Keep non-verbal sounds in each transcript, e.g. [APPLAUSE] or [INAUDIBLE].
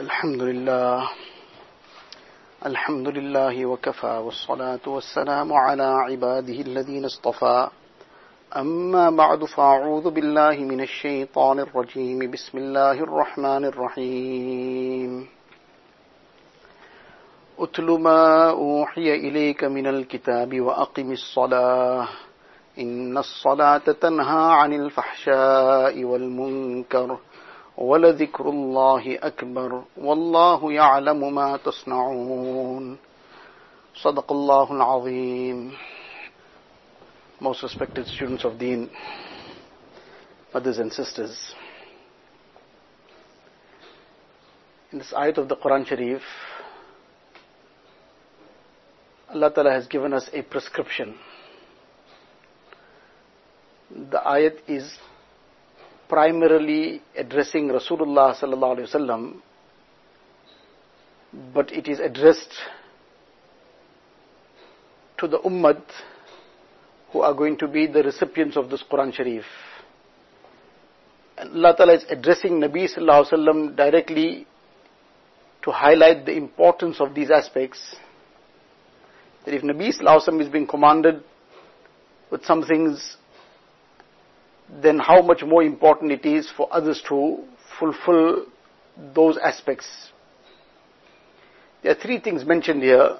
الحمد لله. الحمد لله وكفى والصلاة والسلام على عباده الذين اصطفى. أما بعد فأعوذ بالله من الشيطان الرجيم. بسم الله الرحمن الرحيم. أتل ما أوحي إليك من الكتاب وأقم الصلاة. إن الصلاة تنهى عن الفحشاء والمنكر. ولذكر الله أكبر والله يعلم ما تصنعون صدق الله العظيم Most respected students of Deen, mothers and sisters, in this ayat of the Quran Sharif, Allah Ta'ala has given us a prescription. The ayat is primarily addressing Rasulullah sallallahu alaihi wasallam, but it is addressed to the ummah who are going to be the recipients of this Quran Sharif. And Allah Ta'ala is addressing Nabi sallallahu alaihi wasallam directly to highlight the importance of these aspects. That if Nabi sallallahu alaihi wasallam is being commanded with some things then how much more important it is for others to fulfill those aspects. There are three things mentioned here.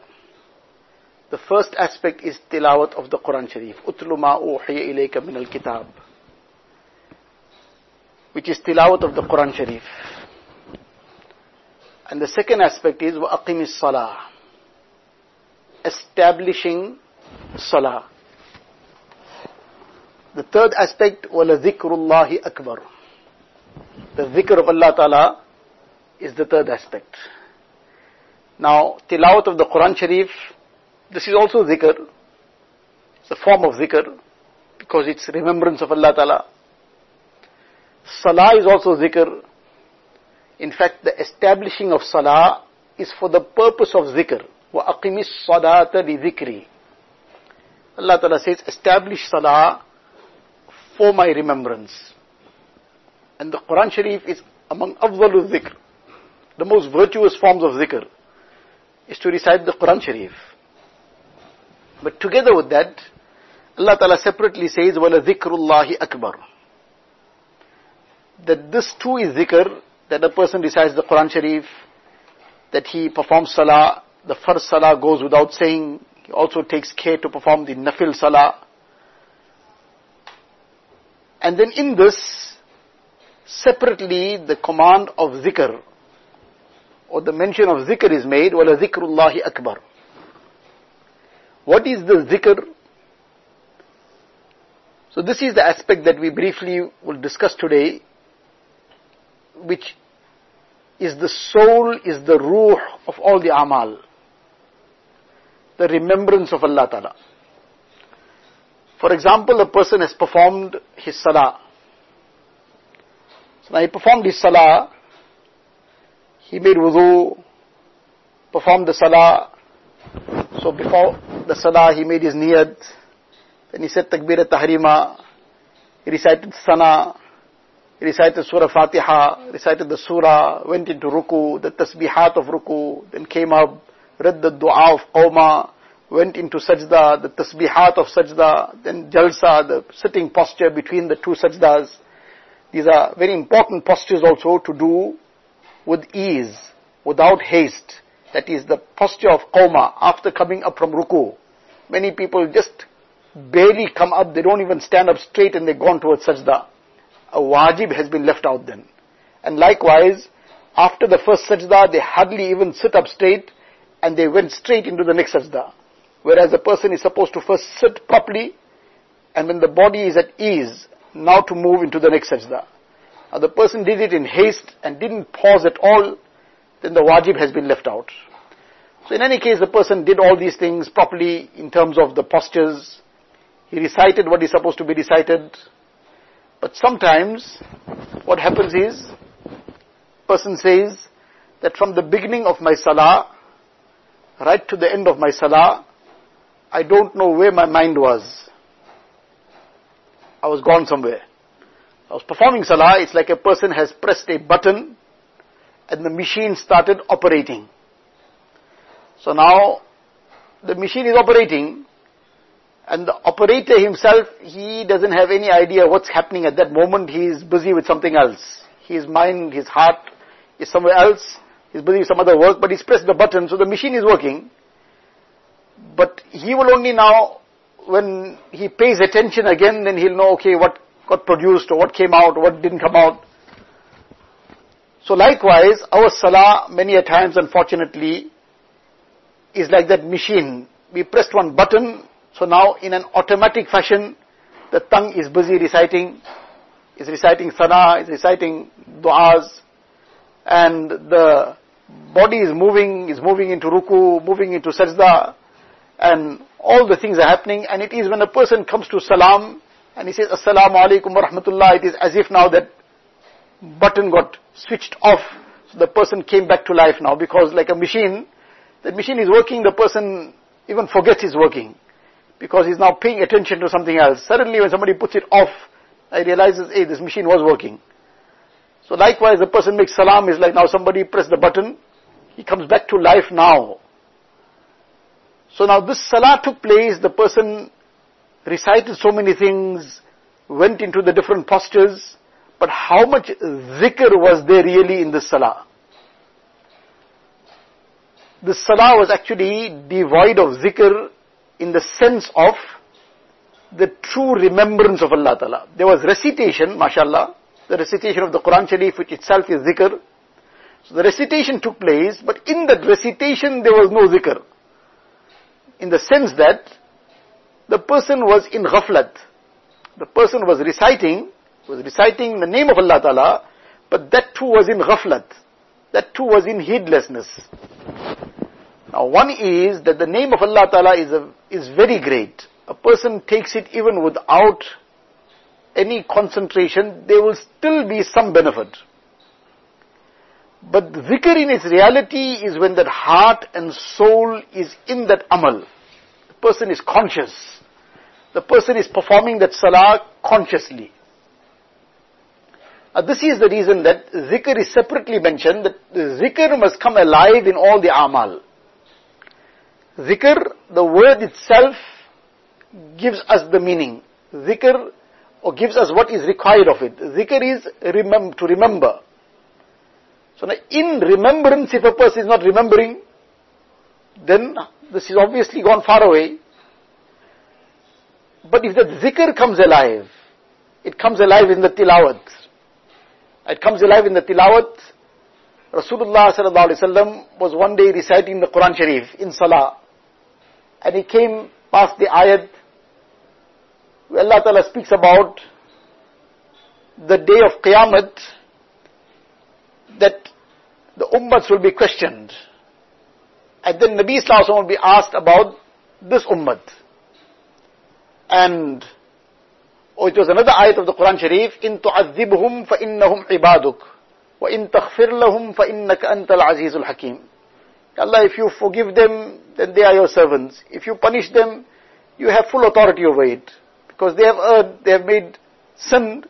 The first aspect is tilawat of the Quran Sharif. Utlu ma ilayka min al-kitab. Which is tilawat of the Quran Sharif. And the second aspect is wa aqimis salah. Establishing salah. The third aspect, wala dhikrullahi akbar. The dhikr of Allah Ta'ala is the third aspect. Now, tilawat of the Quran Sharif, this is also dhikr. It's a form of dhikr because it's remembrance of Allah Ta'ala. Salah is also dhikr. In fact, the establishing of salah is for the purpose of dhikr. وَأَقِمِ الصَّلَاةَ لِذِكْرِ Allah Ta'ala says, establish salah for my remembrance. And the Quran Sharif is among afdalul dhikr. The most virtuous forms of dhikr is to recite the Quran Sharif. But together with that, Allah Ta'ala separately says, وَلَا ذِكْرُ اللَّهِ أَكْبَرُ That this too is dhikr, that a person recites the Quran Sharif, that he performs salah, the first salah goes without saying, he also takes care to perform the nafil salah, and then in this, separately the command of zikr, or the mention of zikr is made, وَلَا ذِكْرُ اللَّهِ أَكْبَرُ What is the zikr? So this is the aspect that we briefly will discuss today, which is the soul, is the ruh of all the amal. The remembrance of Allah Ta'ala. For example, a person has performed his salah. So now he performed his salah, he made wudu, performed the salah. So before the salah, he made his niyat. Then he said takbir tahrima. He recited sana. He recited surah Fatiha, recited the surah, went into ruku, the tasbihat of ruku, then came up, read the dua of qawma, went into sajda, the tasbihat of sajda, then jalsa, the sitting posture between the two sajdas. These are very important postures also to do with ease, without haste. That is the posture of qawma after coming up from ruku. Many people just barely come up, they don't even stand up straight and they're gone towards sajda. A wajib has been left out then. And likewise, after the first sajda, they hardly even sit up straight and they went straight into the next sajda. Whereas a person is supposed to first sit properly, and when the body is at ease, now to move into the next sajda. Now the person did it in haste and didn't pause at all, then the wajib has been left out. So in any case, the person did all these things properly in terms of the postures. He recited what is supposed to be recited. But sometimes, what happens is, person says that from the beginning of my salah, right to the end of my salah, I don't know where my mind was. I was gone somewhere. I was performing salah, it's like a person has pressed a button and the machine started operating. So now, the machine is operating, and the operator himself, he doesn't have any idea what's happening at that moment. He is busy with something else. His mind, his heart is somewhere else. He's busy with some other work, but he's pressed the button, so the machine is working. But he will only now, when he pays attention again, then he'll know, okay, what got produced, or what came out, what didn't come out. So likewise, our salah, many a times, unfortunately, is like that machine. We pressed one button, so now in an automatic fashion, the tongue is busy reciting, is reciting sana, is reciting du'as, and the body is moving, is moving into ruku, moving into sajda, and all the things are happening, and it is when a person comes to salam, and he says, Assalamu alaikum wa rahmatullah, it is as if now that button got switched off, so the person came back to life now, because like a machine, the machine is working, the person even forgets he's working, because he's now paying attention to something else. Suddenly when somebody puts it off, I realizes, hey, this machine was working. So likewise, the person makes salam is like now somebody press the button, he comes back to life now. So now this salah took place, the person recited so many things, went into the different postures, but how much zikr was there really in this salah? The salah was actually devoid of zikr in the sense of the true remembrance of Allah Ta'ala. There was recitation, mashallah, the recitation of the Quran Sharif, which itself is zikr. So the recitation took place, but in that recitation there was no zikr. In the sense that the person was in ghaflat. The person was reciting, was reciting the name of Allah Ta'ala, but that too was in ghaflat. That too was in heedlessness. Now one is that the name of Allah Ta'ala is, a, is very great. A person takes it even without any concentration, there will still be some benefit. But zikr in its reality is when that heart and soul is in that amal. Person is conscious. The person is performing that salah consciously. Now this is the reason that zikr is separately mentioned, that zikr must come alive in all the amal. Zikr, the word itself, gives us the meaning. Zikr or gives us what is required of it. Zikr is remem- to remember. So now in remembrance, if a person is not remembering, then this is obviously gone far away. But if the zikr comes alive, it comes alive in the tilawat. It comes alive in the tilawat. Rasulullah sallallahu alaihi wasallam was one day reciting the Quran Sharif in salah. And he came past the ayat where Allah Ta'ala speaks about the day of Qiyamah that the ummahs will be questioned. And then Nabi Sallallahu will be asked about this ummah. And oh, it was another ayat of the Quran Sharif, إِن تُعَذِّبْهُمْ فَإِنَّهُمْ عِبَادُكَ وَإِن تَغْفِرْ لَهُمْ فَإِنَّكَ أَنْتَ الْعَزِيزُ الْحَكِيمُ Allah, if you forgive them, then they are your servants. If you punish them, you have full authority over it. Because they have erred, they have made sin.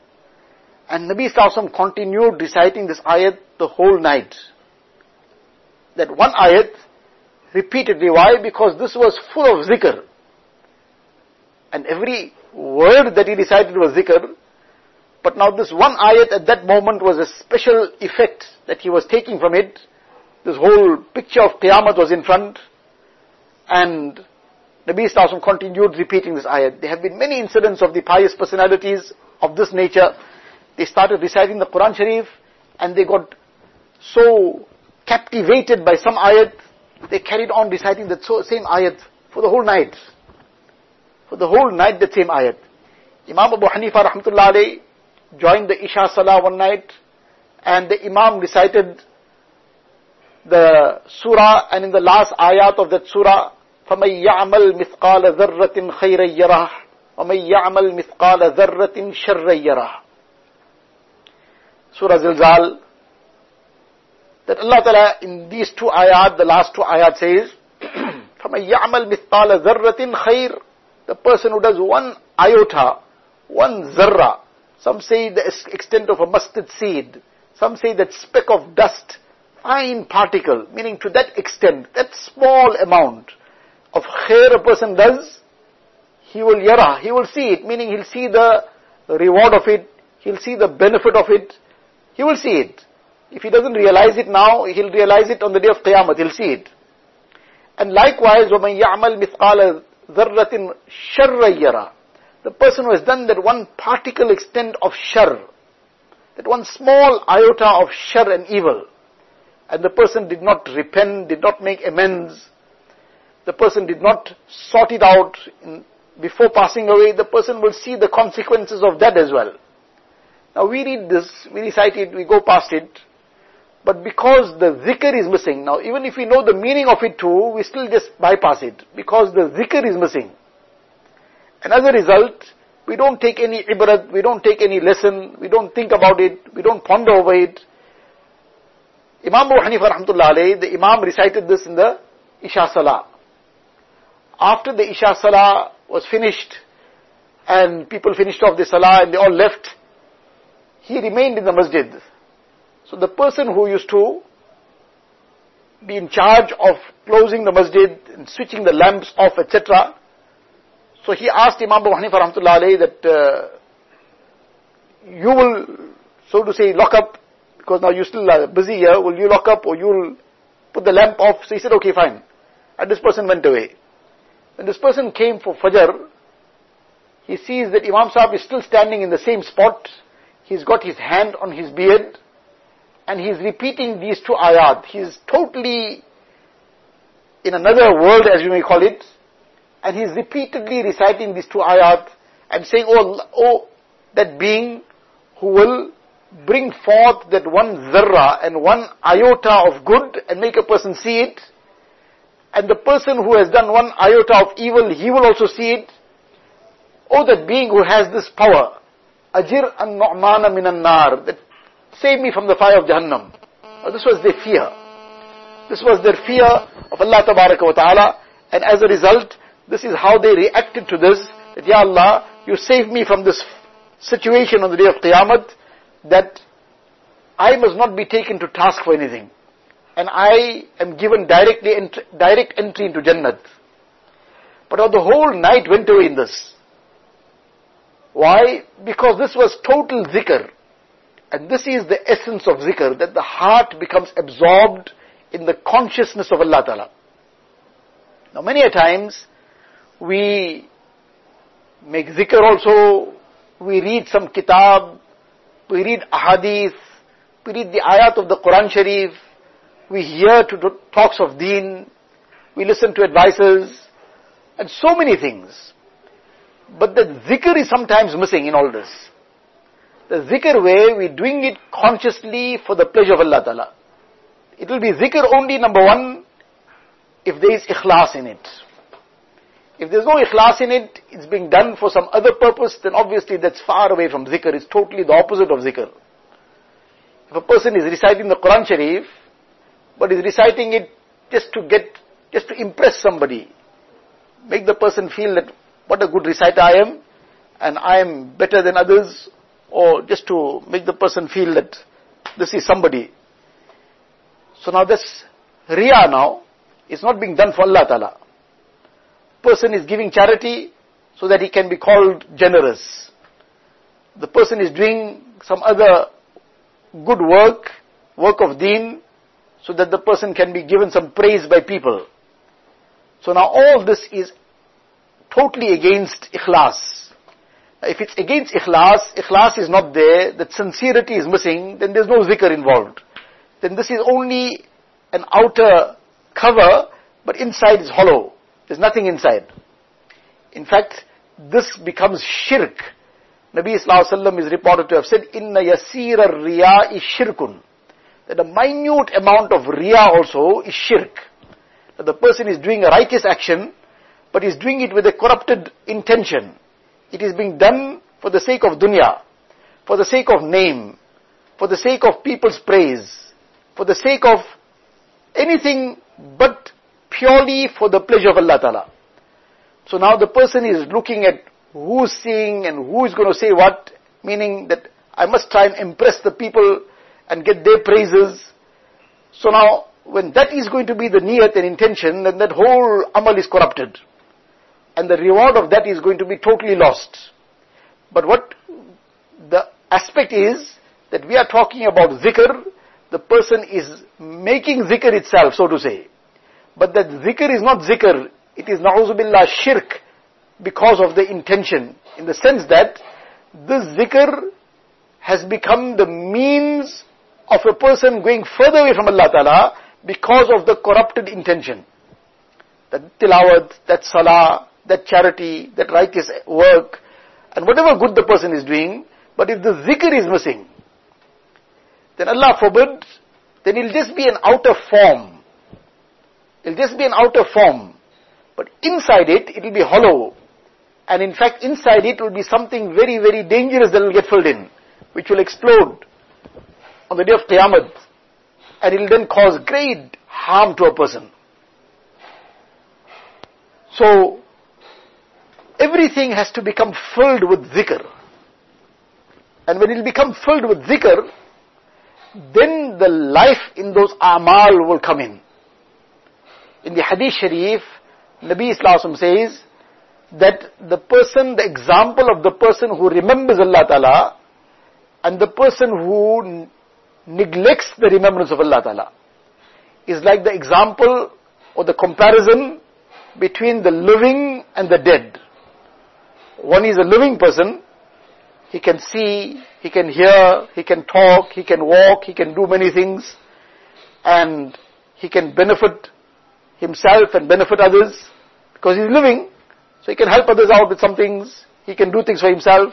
And Nabi Sallallahu continued reciting this ayat the whole night. That one ayat, repeatedly. Why? Because this was full of zikr. And every word that he recited was zikr. But now this one ayat at that moment was a special effect that he was taking from it. This whole picture of Qiyamah was in front. And Nabi Sallallahu continued repeating this ayat. There have been many incidents of the pious personalities of this nature. They started reciting the Quran Sharif and they got so captivated by some ayat, they carried on reciting the same ayat for the whole night. For the whole night, the same ayat. Imam Abu Hanifa rahmatullah alayhi joined the Isha Salah one night and the Imam recited the surah and in the last ayat of that surah فمن يعمل مثقال ذرة خيرا يره ومن يعمل مثقال ذرة شرا يره Surah Zilzal that Allah Ta'ala in these two ayat, the last two ayat says, [CLEARS THROAT] faman ya'mal mithqala zarratin khair, the person who does one iota, one zarra, some say the extent of a mustard seed, some say that speck of dust, fine particle, meaning to that extent, that small amount of khair a person does, he will yara, he will see it, meaning he'll see the reward of it, he'll see the benefit of it, he will see it. If he doesn't realize it now, he'll realize it on the day of Qiyamah, he'll see it. And likewise, وَمَنْ يَعْمَلْ مِثْقَالَ ذَرَّةٍ شَرًّا يَرَى The person who has done that one particle extent of shar, that one small iota of shar and evil, and the person did not repent, did not make amends, the person did not sort it out in, before passing away, the person will see the consequences of that as well. Now we read this, we recite it, we go past it, but because the zikr is missing, now even if we know the meaning of it too, we still just bypass it, because the zikr is missing. And as a result, we don't take any ibrat, we don't take any lesson, we don't think about it, we don't ponder over it. Imam Abu Hanifa rahmatullah the Imam recited this in the Isha Salah. After the Isha Salah was finished, and people finished off the Salah and they all left, he remained in the masjid. So the person who used to be in charge of closing the masjid and switching the lamps off, etc., so he asked Imam Abu Hanifa rahmatullah that uh, you will, so to say, lock up, because now you're still uh, busy here, will you lock up or you'll put the lamp off? So he said, okay, fine. And this person went away. When this person came for Fajr, he sees that Imam Sahib is still standing in the same spot. He's got his hand on his beard and he's repeating these two ayat. He's totally in another world, as you may call it, and he's repeatedly reciting these two ayat and saying, oh, oh, that being who will bring forth that one zarra and one iota of good and make a person see it, and the person who has done one iota of evil, he will also see it. Oh, that being who has this power, ajir an nu'mana minan nar, that save me from the fire of Jahannam. This was their fear. This was their fear of Allah wa ta'ala, and as a result, this is how they reacted to this, that Ya Allah, you save me from this situation on the day of Qiyamah, that I must not be taken to task for anything. And I am given directly ent- direct entry into Jannat. But the whole night went away in this. Why? Because this was total zikr. And this is the essence of zikr, that the heart becomes absorbed in the consciousness of Allah Ta'ala. Now many a times, we make zikr also, we read some kitab, we read ahadith, we read the ayat of the Quran Sharif, we hear to talks of deen, we listen to advices, and so many things. But the zikr is sometimes missing in all this. The zikr way, we're doing it consciously for the pleasure of Allah Ta'ala. It will be zikr only number one, if there is ikhlas in it. If there's no ikhlas in it, it's being done for some other purpose, then obviously that's far away from zikr. It's totally the opposite of zikr. If a person is reciting the Quran Sharif, but is reciting it just to get, just to impress somebody, make the person feel that what a good reciter I am, and I am better than others, or just to make the person feel that this is somebody. So now this riya now is not being done for Allah Ta'ala person is giving charity so that he can be called generous. The person is doing some other good work, work of deen, so that the person can be given some praise by people. So now all this is totally against ikhlas. If it's against ikhlas, ikhlas is not there, that sincerity is missing, then there's no zikr involved. Then this is only an outer cover, but inside is hollow. There's nothing inside. In fact, this becomes shirk. Nabi Sallallahu is reported to have said, Inna yasira riya is shirkun. That a minute amount of riya also is shirk. That the person is doing a righteous action, but is doing it with a corrupted intention. It is being done for the sake of dunya, for the sake of name, for the sake of people's praise, for the sake of anything but purely for the pleasure of Allah Ta'ala. So now the person is looking at who's seeing and who is going to say what, meaning that I must try and impress the people and get their praises. So now, when that is going to be the niyat and intention, then that whole amal is corrupted. And the reward of that is going to be totally lost. But what the aspect is, that we are talking about zikr, the person is making zikr itself, so to say. But that zikr is not zikr, it is na'uzubillah shirk because of the intention. In the sense that this zikr has become the means of a person going further away from Allah Ta'ala because of the corrupted intention. That tilawat, that salah, that charity, that righteous work, and whatever good the person is doing, but if the zikr is missing, then Allah forbid, then it'll just be an outer form. It'll just be an outer form. But inside it, it'll be hollow. And in fact, inside it will be something very, very dangerous that will get filled in, which will explode on the day of Qiyamah. And it will then cause great harm to a person. So, everything has to become filled with zikr. And when it will become filled with zikr, then the life in those amal will come in. In the hadith sharif, Nabi Islam says that the person, the example of the person who remembers Allah Ta'ala and the person who neglects the remembrance of Allah Ta'ala is like the example or the comparison between the living and the dead. One is a living person, he can see, he can hear, he can talk, he can walk, he can do many things, and he can benefit himself and benefit others because he's living. So he can help others out with some things, he can do things for himself,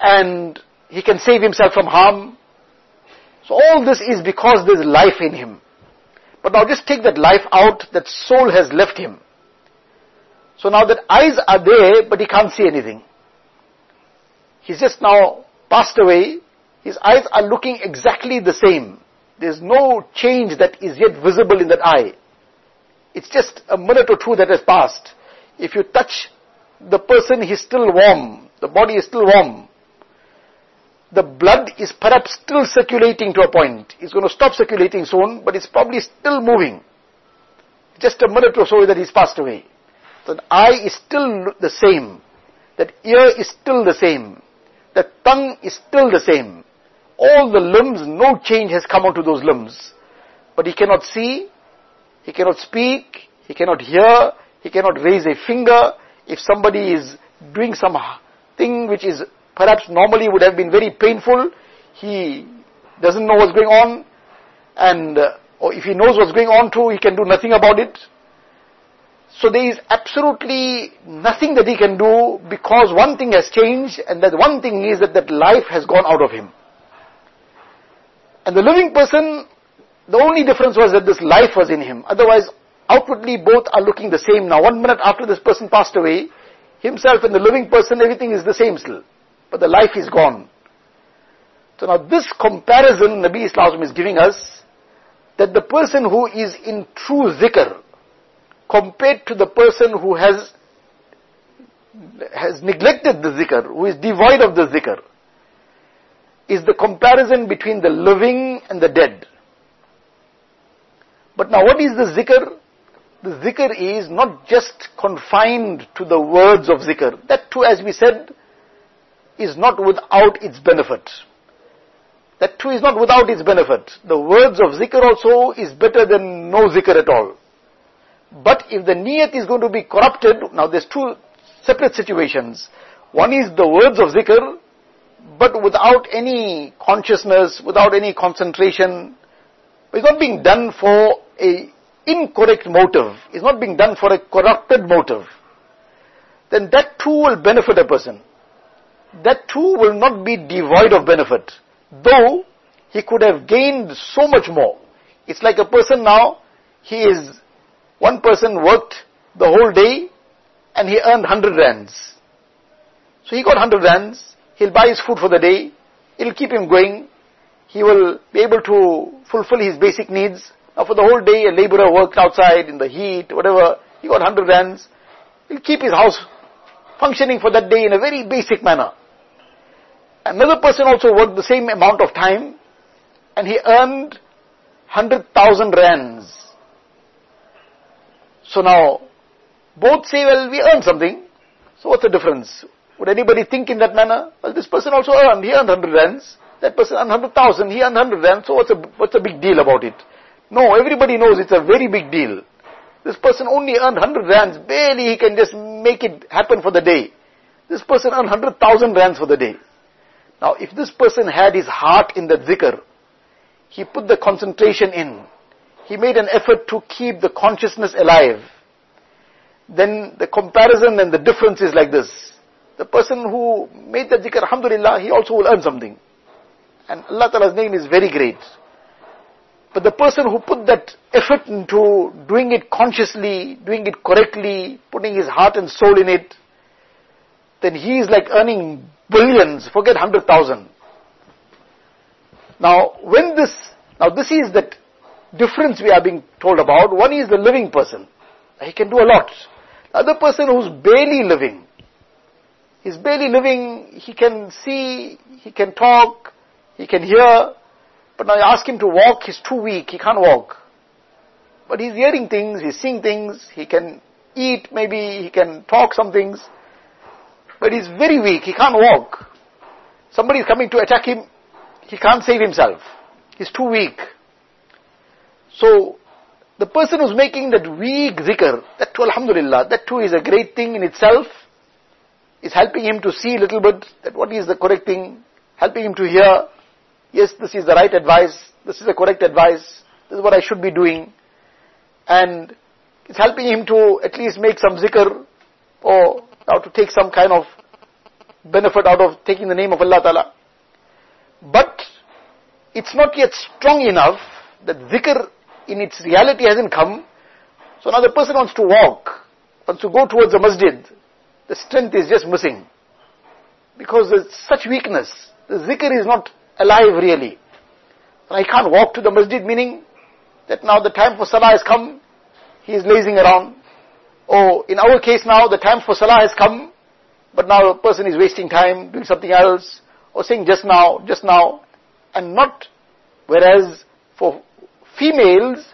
and he can save himself from harm. So all this is because there's life in him. But now just take that life out, that soul has left him. So now that eyes are there, but he can't see anything. He's just now passed away. His eyes are looking exactly the same. There's no change that is yet visible in that eye. It's just a minute or two that has passed. If you touch the person, he's still warm. The body is still warm. The blood is perhaps still circulating to a point. It's going to stop circulating soon, but it's probably still moving. Just a minute or so that he's passed away. The eye is still the same. That ear is still the same. The tongue is still the same. All the limbs, no change has come onto those limbs. But he cannot see, he cannot speak, he cannot hear, he cannot raise a finger. If somebody is doing some thing which is perhaps normally would have been very painful, he doesn't know what's going on, and uh, or if he knows what's going on too, he can do nothing about it. So there is absolutely nothing that he can do because one thing has changed and that one thing is that that life has gone out of him. And the living person, the only difference was that this life was in him. Otherwise, outwardly both are looking the same now. One minute after this person passed away, himself and the living person, everything is the same still. But the life is gone. So now this comparison Nabi Islam is giving us, that the person who is in true zikr, compared to the person who has has neglected the zikr, who is devoid of the zikr, is the comparison between the living and the dead. But now what is the zikr? The zikr is not just confined to the words of zikr. That too, as we said, is not without its benefit. That too is not without its benefit. The words of zikr also is better than no zikr at all. But if the niyat is going to be corrupted, now there's two separate situations. One is the words of zikr, but without any consciousness, without any concentration. It's not being done for a incorrect motive. It's not being done for a corrupted motive. Then that too will benefit a person. That too will not be devoid of benefit. Though he could have gained so much more. It's like a person now, he is one person worked the whole day and he earned 100 rands. So he got 100 rands, he'll buy his food for the day, it'll keep him going, he will be able to fulfill his basic needs. Now for the whole day a laborer worked outside in the heat, whatever, he got 100 rands, he'll keep his house functioning for that day in a very basic manner. Another person also worked the same amount of time and he earned 100,000 rands. So now, both say, well, we earned something. So what's the difference? Would anybody think in that manner? Well, this person also earned, he earned 100 rands. That person earned 100,000, he earned 100 rands. So what's a, what's the big deal about it? No, everybody knows it's a very big deal. This person only earned 100 rands. Barely he can just make it happen for the day. This person earned 100,000 rands for the day. Now, if this person had his heart in the zikr, he put the concentration in, he made an effort to keep the consciousness alive, then the comparison and the difference is like this. The person who made the zikr, alhamdulillah, he also will earn something. And Allah Ta'ala's name is very great. But the person who put that effort into doing it consciously, doing it correctly, putting his heart and soul in it, then he is like earning billions, forget hundred thousand. Now, when this, now this is that difference we are being told about. One is the living person. He can do a lot. The other person who's barely living. He's barely living, he can see, he can talk, he can hear, but now you ask him to walk, he's too weak, he can't walk. But he's hearing things, he's seeing things, he can eat maybe, he can talk some things, but he's very weak, he can't walk. Somebody is coming to attack him, he can't save himself. He's too weak. So, the person who's making that weak zikr, that too alhamdulillah, that too is a great thing in itself, is helping him to see a little bit that what is the correct thing, helping him to hear, yes, this is the right advice, this is the correct advice, this is what I should be doing, and it's helping him to at least make some zikr, or to take some kind of benefit out of taking the name of Allah Ta'ala. But it's not yet strong enough that zikr in its reality hasn't come. So now the person wants to walk, wants to go towards the masjid. The strength is just missing. Because there's such weakness. The zikr is not alive really. And I can't walk to the masjid meaning that now the time for salah has come, he is lazing around. Or in our case now, the time for salah has come, but now a person is wasting time doing something else, or saying just now, just now, and not, whereas for females,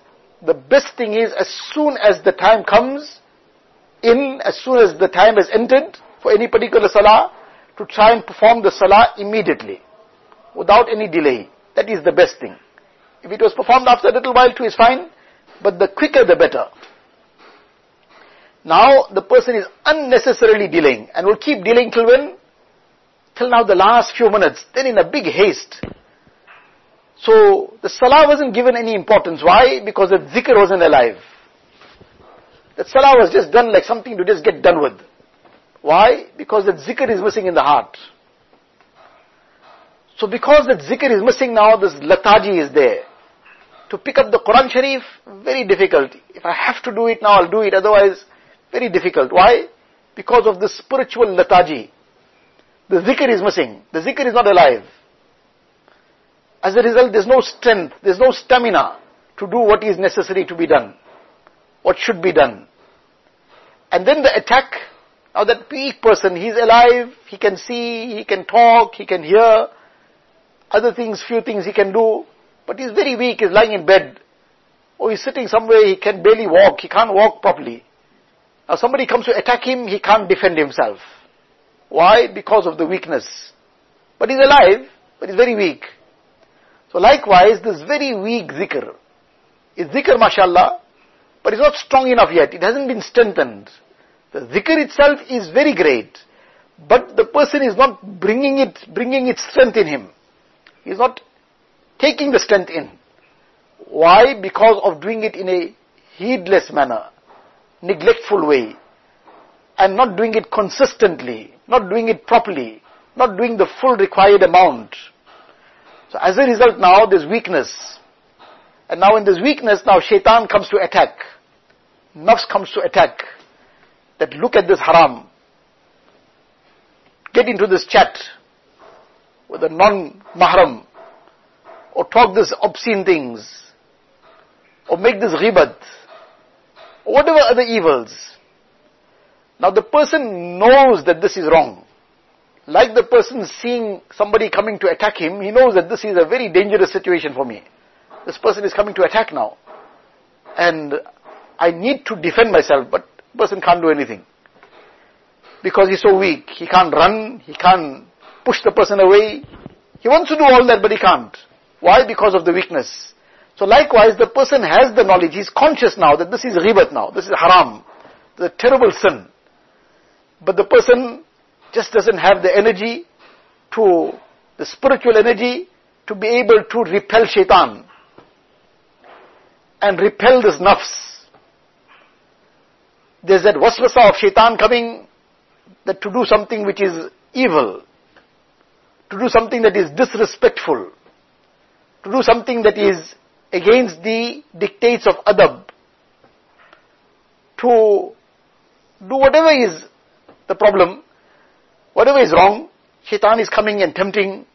the best thing is as soon as the time comes in, as soon as the time has entered for any particular salah, to try and perform the salah immediately, without any delay. That is the best thing. If it was performed after a little while too is fine, but the quicker the better. Now the person is unnecessarily delaying and will keep delaying till when? Till now the last few minutes, then in a big haste. So the salah wasn't given any importance. Why? Because the zikr wasn't alive. That salah was just done like something to just get done with. Why? Because that zikr is missing in the heart. So because that zikr is missing now, this lataji is there. To pick up the Quran Sharif, very difficult. If I have to do it now, I'll do it. Otherwise, very difficult. Why? Because of the spiritual lataji. The zikr is missing. The zikr is not alive. As a result, there's no strength, there's no stamina to do what is necessary to be done. What should be done. And then the attack, now that weak person, he's alive, he can see, he can talk, he can hear, other things, few things he can do, but he's very weak, he's lying in bed, or he's sitting somewhere, he can barely walk, he can't walk properly. Now somebody comes to attack him, he can't defend himself. Why? Because of the weakness. But he's alive, but he's very weak. So likewise, this very weak zikr is zikr, mashallah, but it's not strong enough yet. It hasn't been strengthened. The zikr itself is very great, but the person is not bringing it, bringing its strength in him. He's not taking the strength in. Why? Because of doing it in a heedless manner neglectful way and not doing it consistently, not doing it properly, not doing the full required amount. So as a result now there's weakness. And now in this weakness now shaitan comes to attack. Nafs comes to attack. That look at this haram. Get into this chat with a non-mahram. Or talk this obscene things. Or make this ghibat whatever other evils. Now the person knows that this is wrong. Like the person seeing somebody coming to attack him, he knows that this is a very dangerous situation for me. this person is coming to attack now. And I need to defend myself, but the person can't do anything. Because he's so weak. He can't run, he can't push the person away. He wants to do all that, but he can't. Why? Because of the weakness. So likewise, the person has the knowledge, he's conscious now that this is ghibat now, this is haram, the terrible sin. But the person just doesn't have the energy to, the spiritual energy to be able to repel shaitan. And repel this nafs. There's that waswasa of shaitan coming that to do something which is evil, to do something that is disrespectful, to do something that is against the dictates of adab, to do whatever is the problem, whatever is wrong, shaitan is coming and tempting.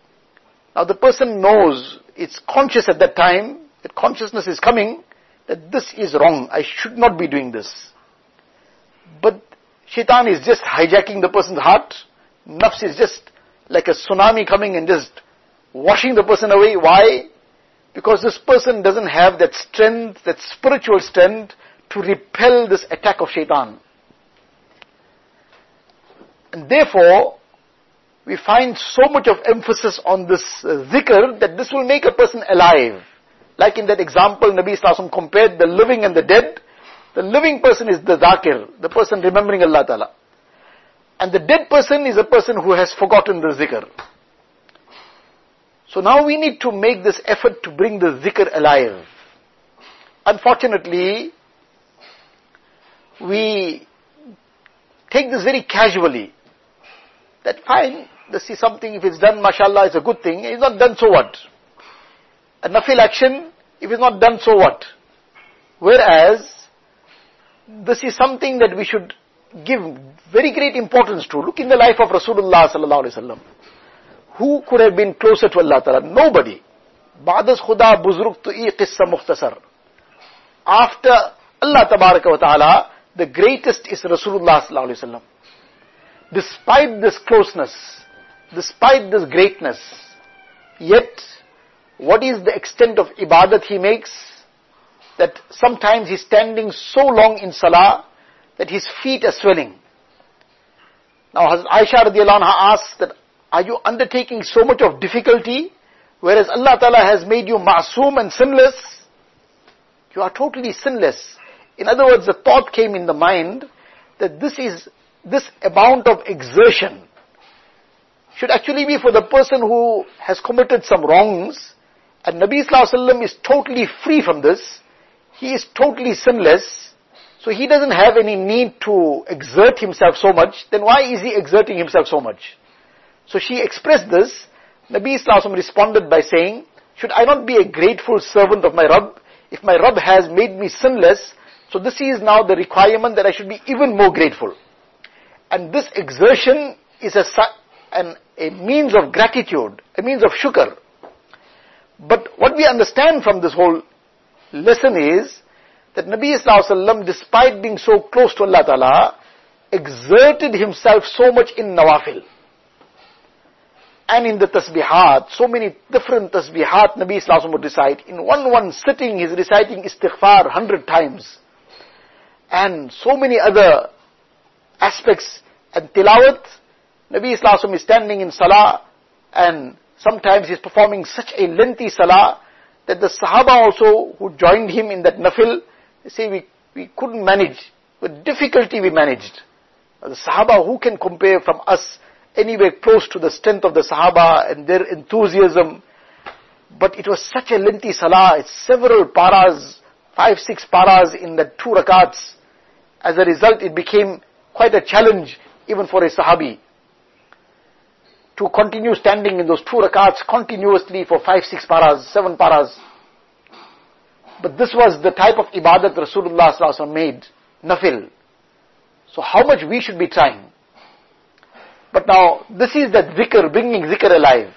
Now the person knows, it's conscious at that time, that consciousness is coming, that this is wrong, I should not be doing this. But shaitan is just hijacking the person's heart, nafs is just like a tsunami coming and just washing the person away. Why? Because this person doesn't have that strength, that spiritual strength to repel this attack of shaitan. And therefore, we find so much of emphasis on this uh, zikr that this will make a person alive. Like in that example, Nabi Sallallahu compared the living and the dead. The living person is the zakir, the person remembering Allah Ta'ala. And the dead person is a person who has forgotten the zikr. So now we need to make this effort to bring the zikr alive. Unfortunately, we take this very casually. That fine, this is something, if it's done, mashallah, it's a good thing. If It's not done, so what? A nafil action, if it's not done, so what? Whereas, this is something that we should give very great importance to. Look in the life of Rasulullah sallallahu alaihi wasallam. Who could have been closer to Allah Ta'ala? Nobody. Ba'das khuda buzruk tu qissa mukhtasar. After Allah Tabaraka wa Ta'ala, the greatest is Rasulullah sallallahu alaihi wasallam. Despite this closeness, despite this greatness, yet what is the extent of ibadat he makes? That sometimes he's standing so long in salah that his feet are swelling. Now Hazrat Aisha radiallahu anha asks that are you undertaking so much of difficulty, whereas Allah Ta'ala has made you ma'soom and sinless? You are totally sinless. In other words, the thought came in the mind that this is, this amount of exertion should actually be for the person who has committed some wrongs, and Nabi Sallallahu is totally free from this. He is totally sinless. So he doesn't have any need to exert himself so much. Then why is he exerting himself so much? So she expressed this. Nabi Islam responded by saying, should I not be a grateful servant of my Rabb? If my Rabb has made me sinless, so this is now the requirement that I should be even more grateful. And this exertion is a, an, a means of gratitude, a means of shukr. But what we understand from this whole lesson is that Nabi Wasallam, despite being so close to Allah Ta'ala, exerted himself so much in nawafil and in the tasbihat, so many different tasbihat Nabi Wasallam would recite. In one one sitting, he's reciting istighfar hundred times. And so many other aspects. And tilawat, Nabi Wasallam is standing in salah, and sometimes he's performing such a lengthy salah, that the Sahaba also who joined him in that nafil, they say we, we couldn't manage. With difficulty we managed. The Sahaba, who can compare from us anywhere close to the strength of the Sahaba and their enthusiasm. But it was such a lengthy salah, it's several paras, five, six paras in the two rakats. As a result, it became quite a challenge even for a Sahabi to continue standing in those two rakats continuously for five, six paras, seven paras. But this was the type of ibadat Rasulullah made, nafil. So how much we should be trying. But now, this is that zikr, bringing zikr alive.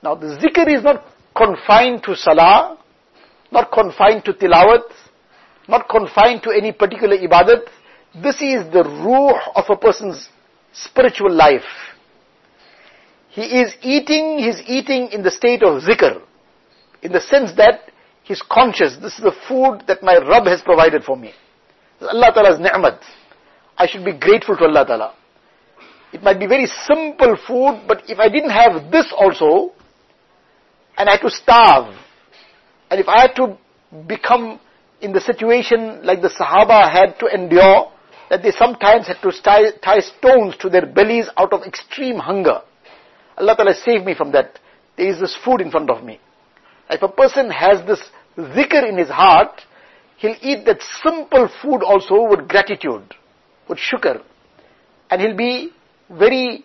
Now, the zikr is not confined to salah, not confined to tilawat, not confined to any particular ibadat. This is the ruh of a person's spiritual life. He is eating, he is eating in the state of zikr. in the sense that he's conscious, this is the food that my Rabb has provided for me. Allah Ta'ala's ni'mat. I should be grateful to Allah Ta'ala. It might be very simple food, but if I didn't have this also, and I had to starve, and if I had to become in the situation like the Sahaba had to endure, that they sometimes had to tie, tie stones to their bellies out of extreme hunger. Allah Ta'ala saved me from that. There is this food in front of me. If a person has this zikr in his heart, he'll eat that simple food also with gratitude, with shukr. And he'll be very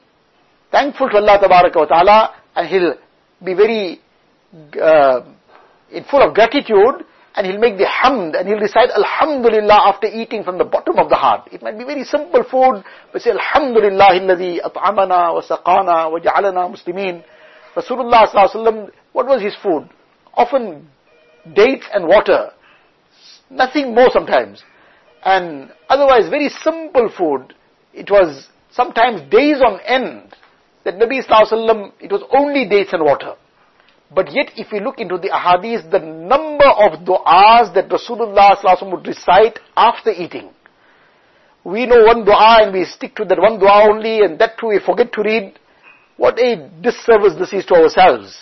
thankful to Allah ta'ala and he'll be very uh, in full of gratitude and he'll make the hamd and he'll recite Alhamdulillah after eating from the bottom of the heart. It might be very simple food, but say Alhamdulillah alladhi at'amana wa saqana wa ja'alana muslimin. Rasulullah sallallahu what was his food? Often dates and water. Nothing more sometimes. And otherwise very simple food. It was sometimes days on end that Nabi sallallahu it was only dates and water. But yet, if we look into the ahadith, the number of du'as that Rasulullah would recite after eating. We know one dua and we stick to that one dua only and that too we forget to read. What a disservice this is to ourselves.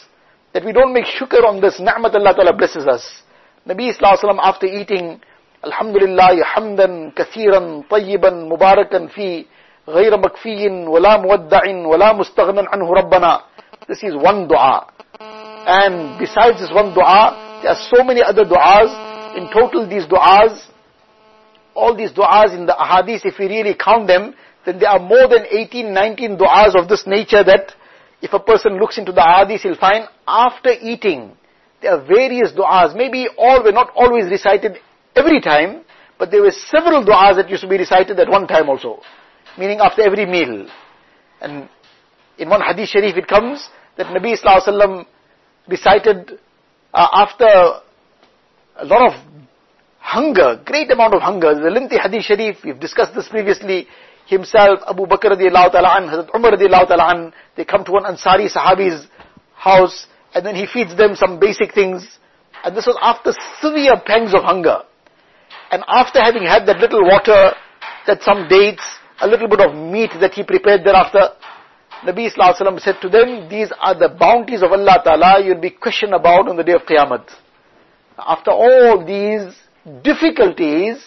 That we don't make shukr on this ni'mat Allah Ta'ala blesses us. Nabi Sallallahu after eating, Alhamdulillah hamdan kathiran tayyiban mubarakan fi غير مكفي ولا مودع ولا مستغنى عنه ربنا. This is one dua. And besides this one dua, there are so many other du'as. In total, these du'as, all these du'as in the ahadith, if we really count them, then there are more than 18, 19 du'as of this nature that if a person looks into the ahadith, he'll find after eating, there are various du'as. Maybe all were not always recited every time, but there were several du'as that used to be recited at one time also. Meaning after every meal. And in one hadith sharif it comes that Nabi Sallallahu Alaihi Wasallam recited uh, after a lot of hunger, great amount of hunger. The lengthy hadith sharif, we've discussed this previously, himself, Abu Bakr radiallahu ta'ala an, Hazrat Umar radiallahu ta'ala an, they come to one Ansari Sahabi's house, and then he feeds them some basic things, and this was after severe pangs of hunger. And after having had that little water, that some dates, a little bit of meat that he prepared thereafter, Nabi Sallallahu said to them, these are the bounties of Allah Ta'ala you'll be questioned about on the day of Qiyamah. After all these difficulties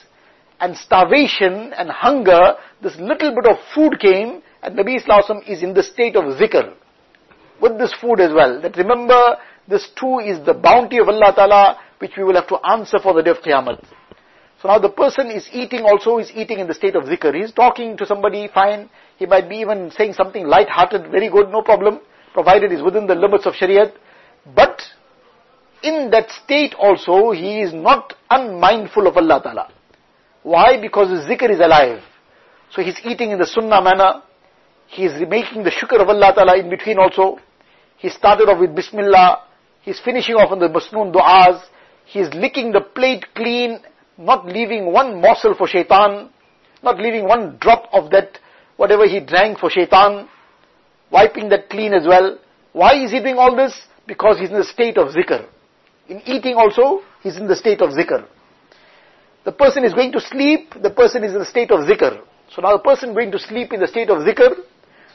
and starvation and hunger, this little bit of food came and Nabi Sallallahu is in the state of zikr. With this food as well. That remember, this too is the bounty of Allah Ta'ala which we will have to answer for the day of Qiyamah. So now the person is eating also, is eating in the state of zikr. He's talking to somebody, fine. He might be even saying something light-hearted, very good, no problem, provided is within the limits of Shariat. But in that state also, he is not unmindful of Allah Ta'ala. Why? Because his zikr is alive. So he's eating in the sunnah manner. He is making the shukr of Allah Ta'ala in between also. He started off with Bismillah. He's finishing off on the Masnoon du'as. He's licking the plate clean not leaving one morsel for shaitan, not leaving one drop of that, whatever he drank for shaitan, wiping that clean as well. Why is he doing all this? Because he's in the state of zikr. In eating also, he's in the state of zikr. The person is going to sleep, the person is in the state of zikr. So now the person going to sleep in the state of zikr,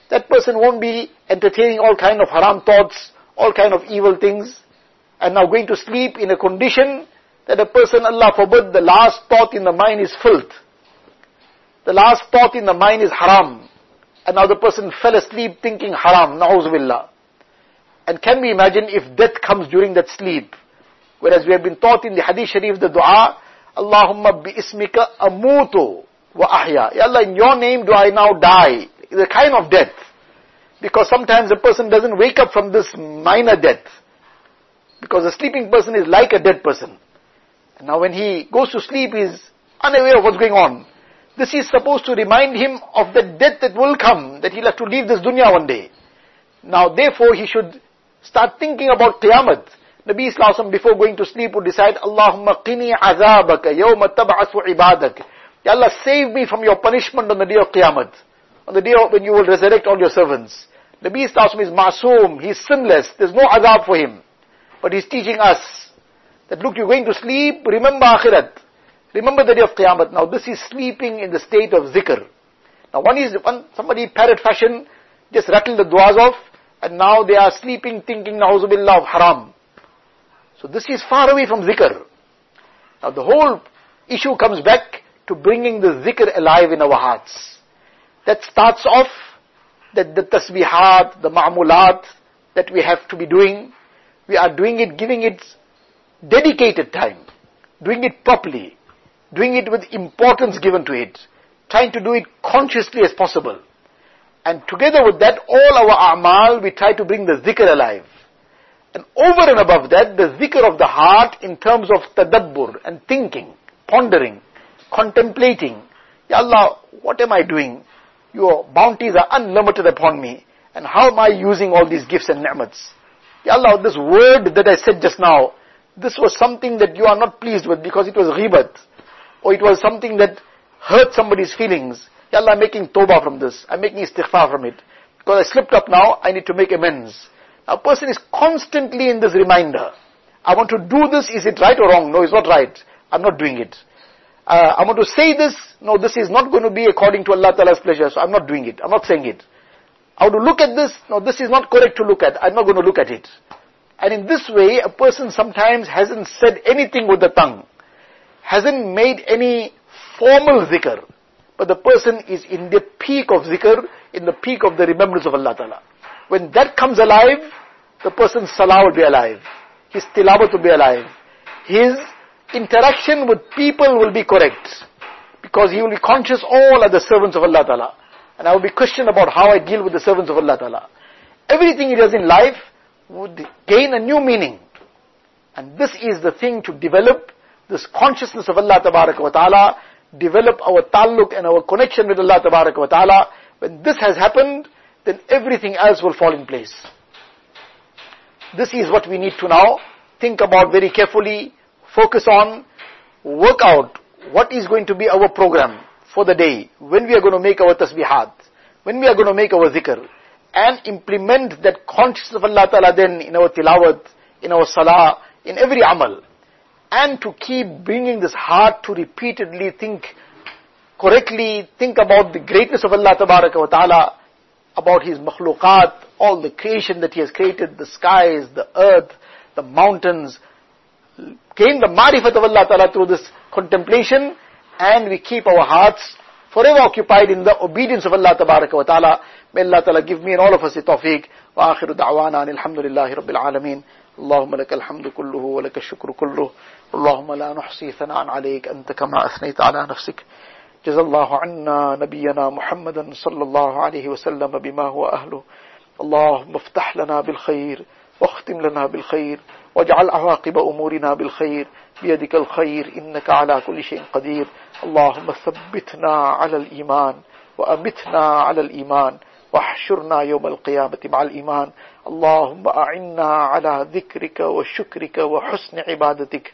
that person won't be entertaining all kind of haram thoughts, all kind of evil things, and now going to sleep in a condition that a person, Allah forbid, the last thought in the mind is filth. The last thought in the mind is haram. And now the person fell asleep thinking haram, na'uzubillah. And can we imagine if death comes during that sleep? Whereas we have been taught in the hadith sharif, the dua, Allahumma bi ismika amutu wa ahya. Ya Allah, in your name do I now die. A kind of death. Because sometimes a person doesn't wake up from this minor death. Because a sleeping person is like a dead person. Now when he goes to sleep, he is unaware of what's going on. This is supposed to remind him of the death that will come, that he'll have to leave this dunya one day. Now therefore he should start thinking about Qiyamah. Nabi Wasallam before going to sleep would decide, Allahumma qini azabaka yawma tab'asu ibadak. Ya Allah save me from your punishment on the day of Qiyamah. On the day of when you will resurrect all your servants. Nabi Wasallam is masoom, he's sinless, there's no azab for him. But he's teaching us that look, you're going to sleep, remember akhirat. Remember the day of Qiyamah. Now this is sleeping in the state of zikr. Now one is, one, somebody parrot fashion, just rattle the duas off, and now they are sleeping thinking na'uzubillah of haram. So this is far away from zikr. Now the whole issue comes back to bringing the zikr alive in our hearts. That starts off that the tasbihat, the ma'mulat that we have to be doing, we are doing it, giving it dedicated time, doing it properly, doing it with importance given to it, trying to do it consciously as possible. And together with that, all our a'mal, we try to bring the zikr alive. And over and above that, the zikr of the heart in terms of tadabbur and thinking, pondering, contemplating. Ya Allah, what am I doing? Your bounties are unlimited upon me. And how am I using all these gifts and ni'mats? Ya Allah, this word that I said just now, this was something that you are not pleased with because it was ghibat. Or it was something that hurt somebody's feelings. Ya Allah, I'm making tawbah from this. I'm making istighfar from it. Because I slipped up now, I need to make amends. A person is constantly in this reminder. I want to do this, is it right or wrong? No, it's not right. I'm not doing it. Uh, I want to say this, no, this is not going to be according to Allah Ta'ala's pleasure, so I'm not doing it. I'm not saying it. I want to look at this, no, this is not correct to look at. I'm not going to look at it. And in this way, a person sometimes hasn't said anything with the tongue, hasn't made any formal zikr, but the person is in the peak of zikr, in the peak of the remembrance of Allah Ta'ala. When that comes alive, the person's salah will be alive. His tilawat will be alive. His interaction with people will be correct. Because he will be conscious all are the servants of Allah Ta'ala. And I will be questioned about how I deal with the servants of Allah Ta'ala. Everything he does in life would gain a new meaning. And this is the thing to develop this consciousness of Allah Ta'ala, develop our taluk and our connection with Allah Ta'ala. When this has happened, then everything else will fall in place. This is what we need to now think about very carefully, focus on, work out what is going to be our program for the day, when we are going to make our tasbihat, when we are going to make our zikr, and implement that consciousness of Allah Ta'ala then in our tilawat, in our salah, in every amal And to keep bringing this heart to repeatedly think correctly, think about the greatness of Allah Ta'ala, about His makhluqat, all the creation that He has created, the skies, the earth, the mountains, gain the marifat of Allah Ta'ala through this contemplation, and we keep our hearts forever occupied in the obedience of Allah Ta'ala. May Allah Ta'ala give me and all of us the tawfiq. وآخر دعوانا أن الحمد لله رب العالمين اللهم لك الحمد كله ولك الشكر كله اللهم لا نحصي ثناء عليك أنت كما أثنيت على نفسك. جزا الله عنا نبينا محمدا صلى الله عليه وسلم بما هو أهله. اللهم افتح لنا بالخير واختم لنا بالخير واجعل عواقب أمورنا بالخير. بيدك الخير إنك على كل شيء قدير. اللهم ثبتنا على الإيمان وأمتنا على الإيمان واحشرنا يوم القيامة مع الإيمان. اللهم أعنا على ذكرك وشكرك وحسن عبادتك.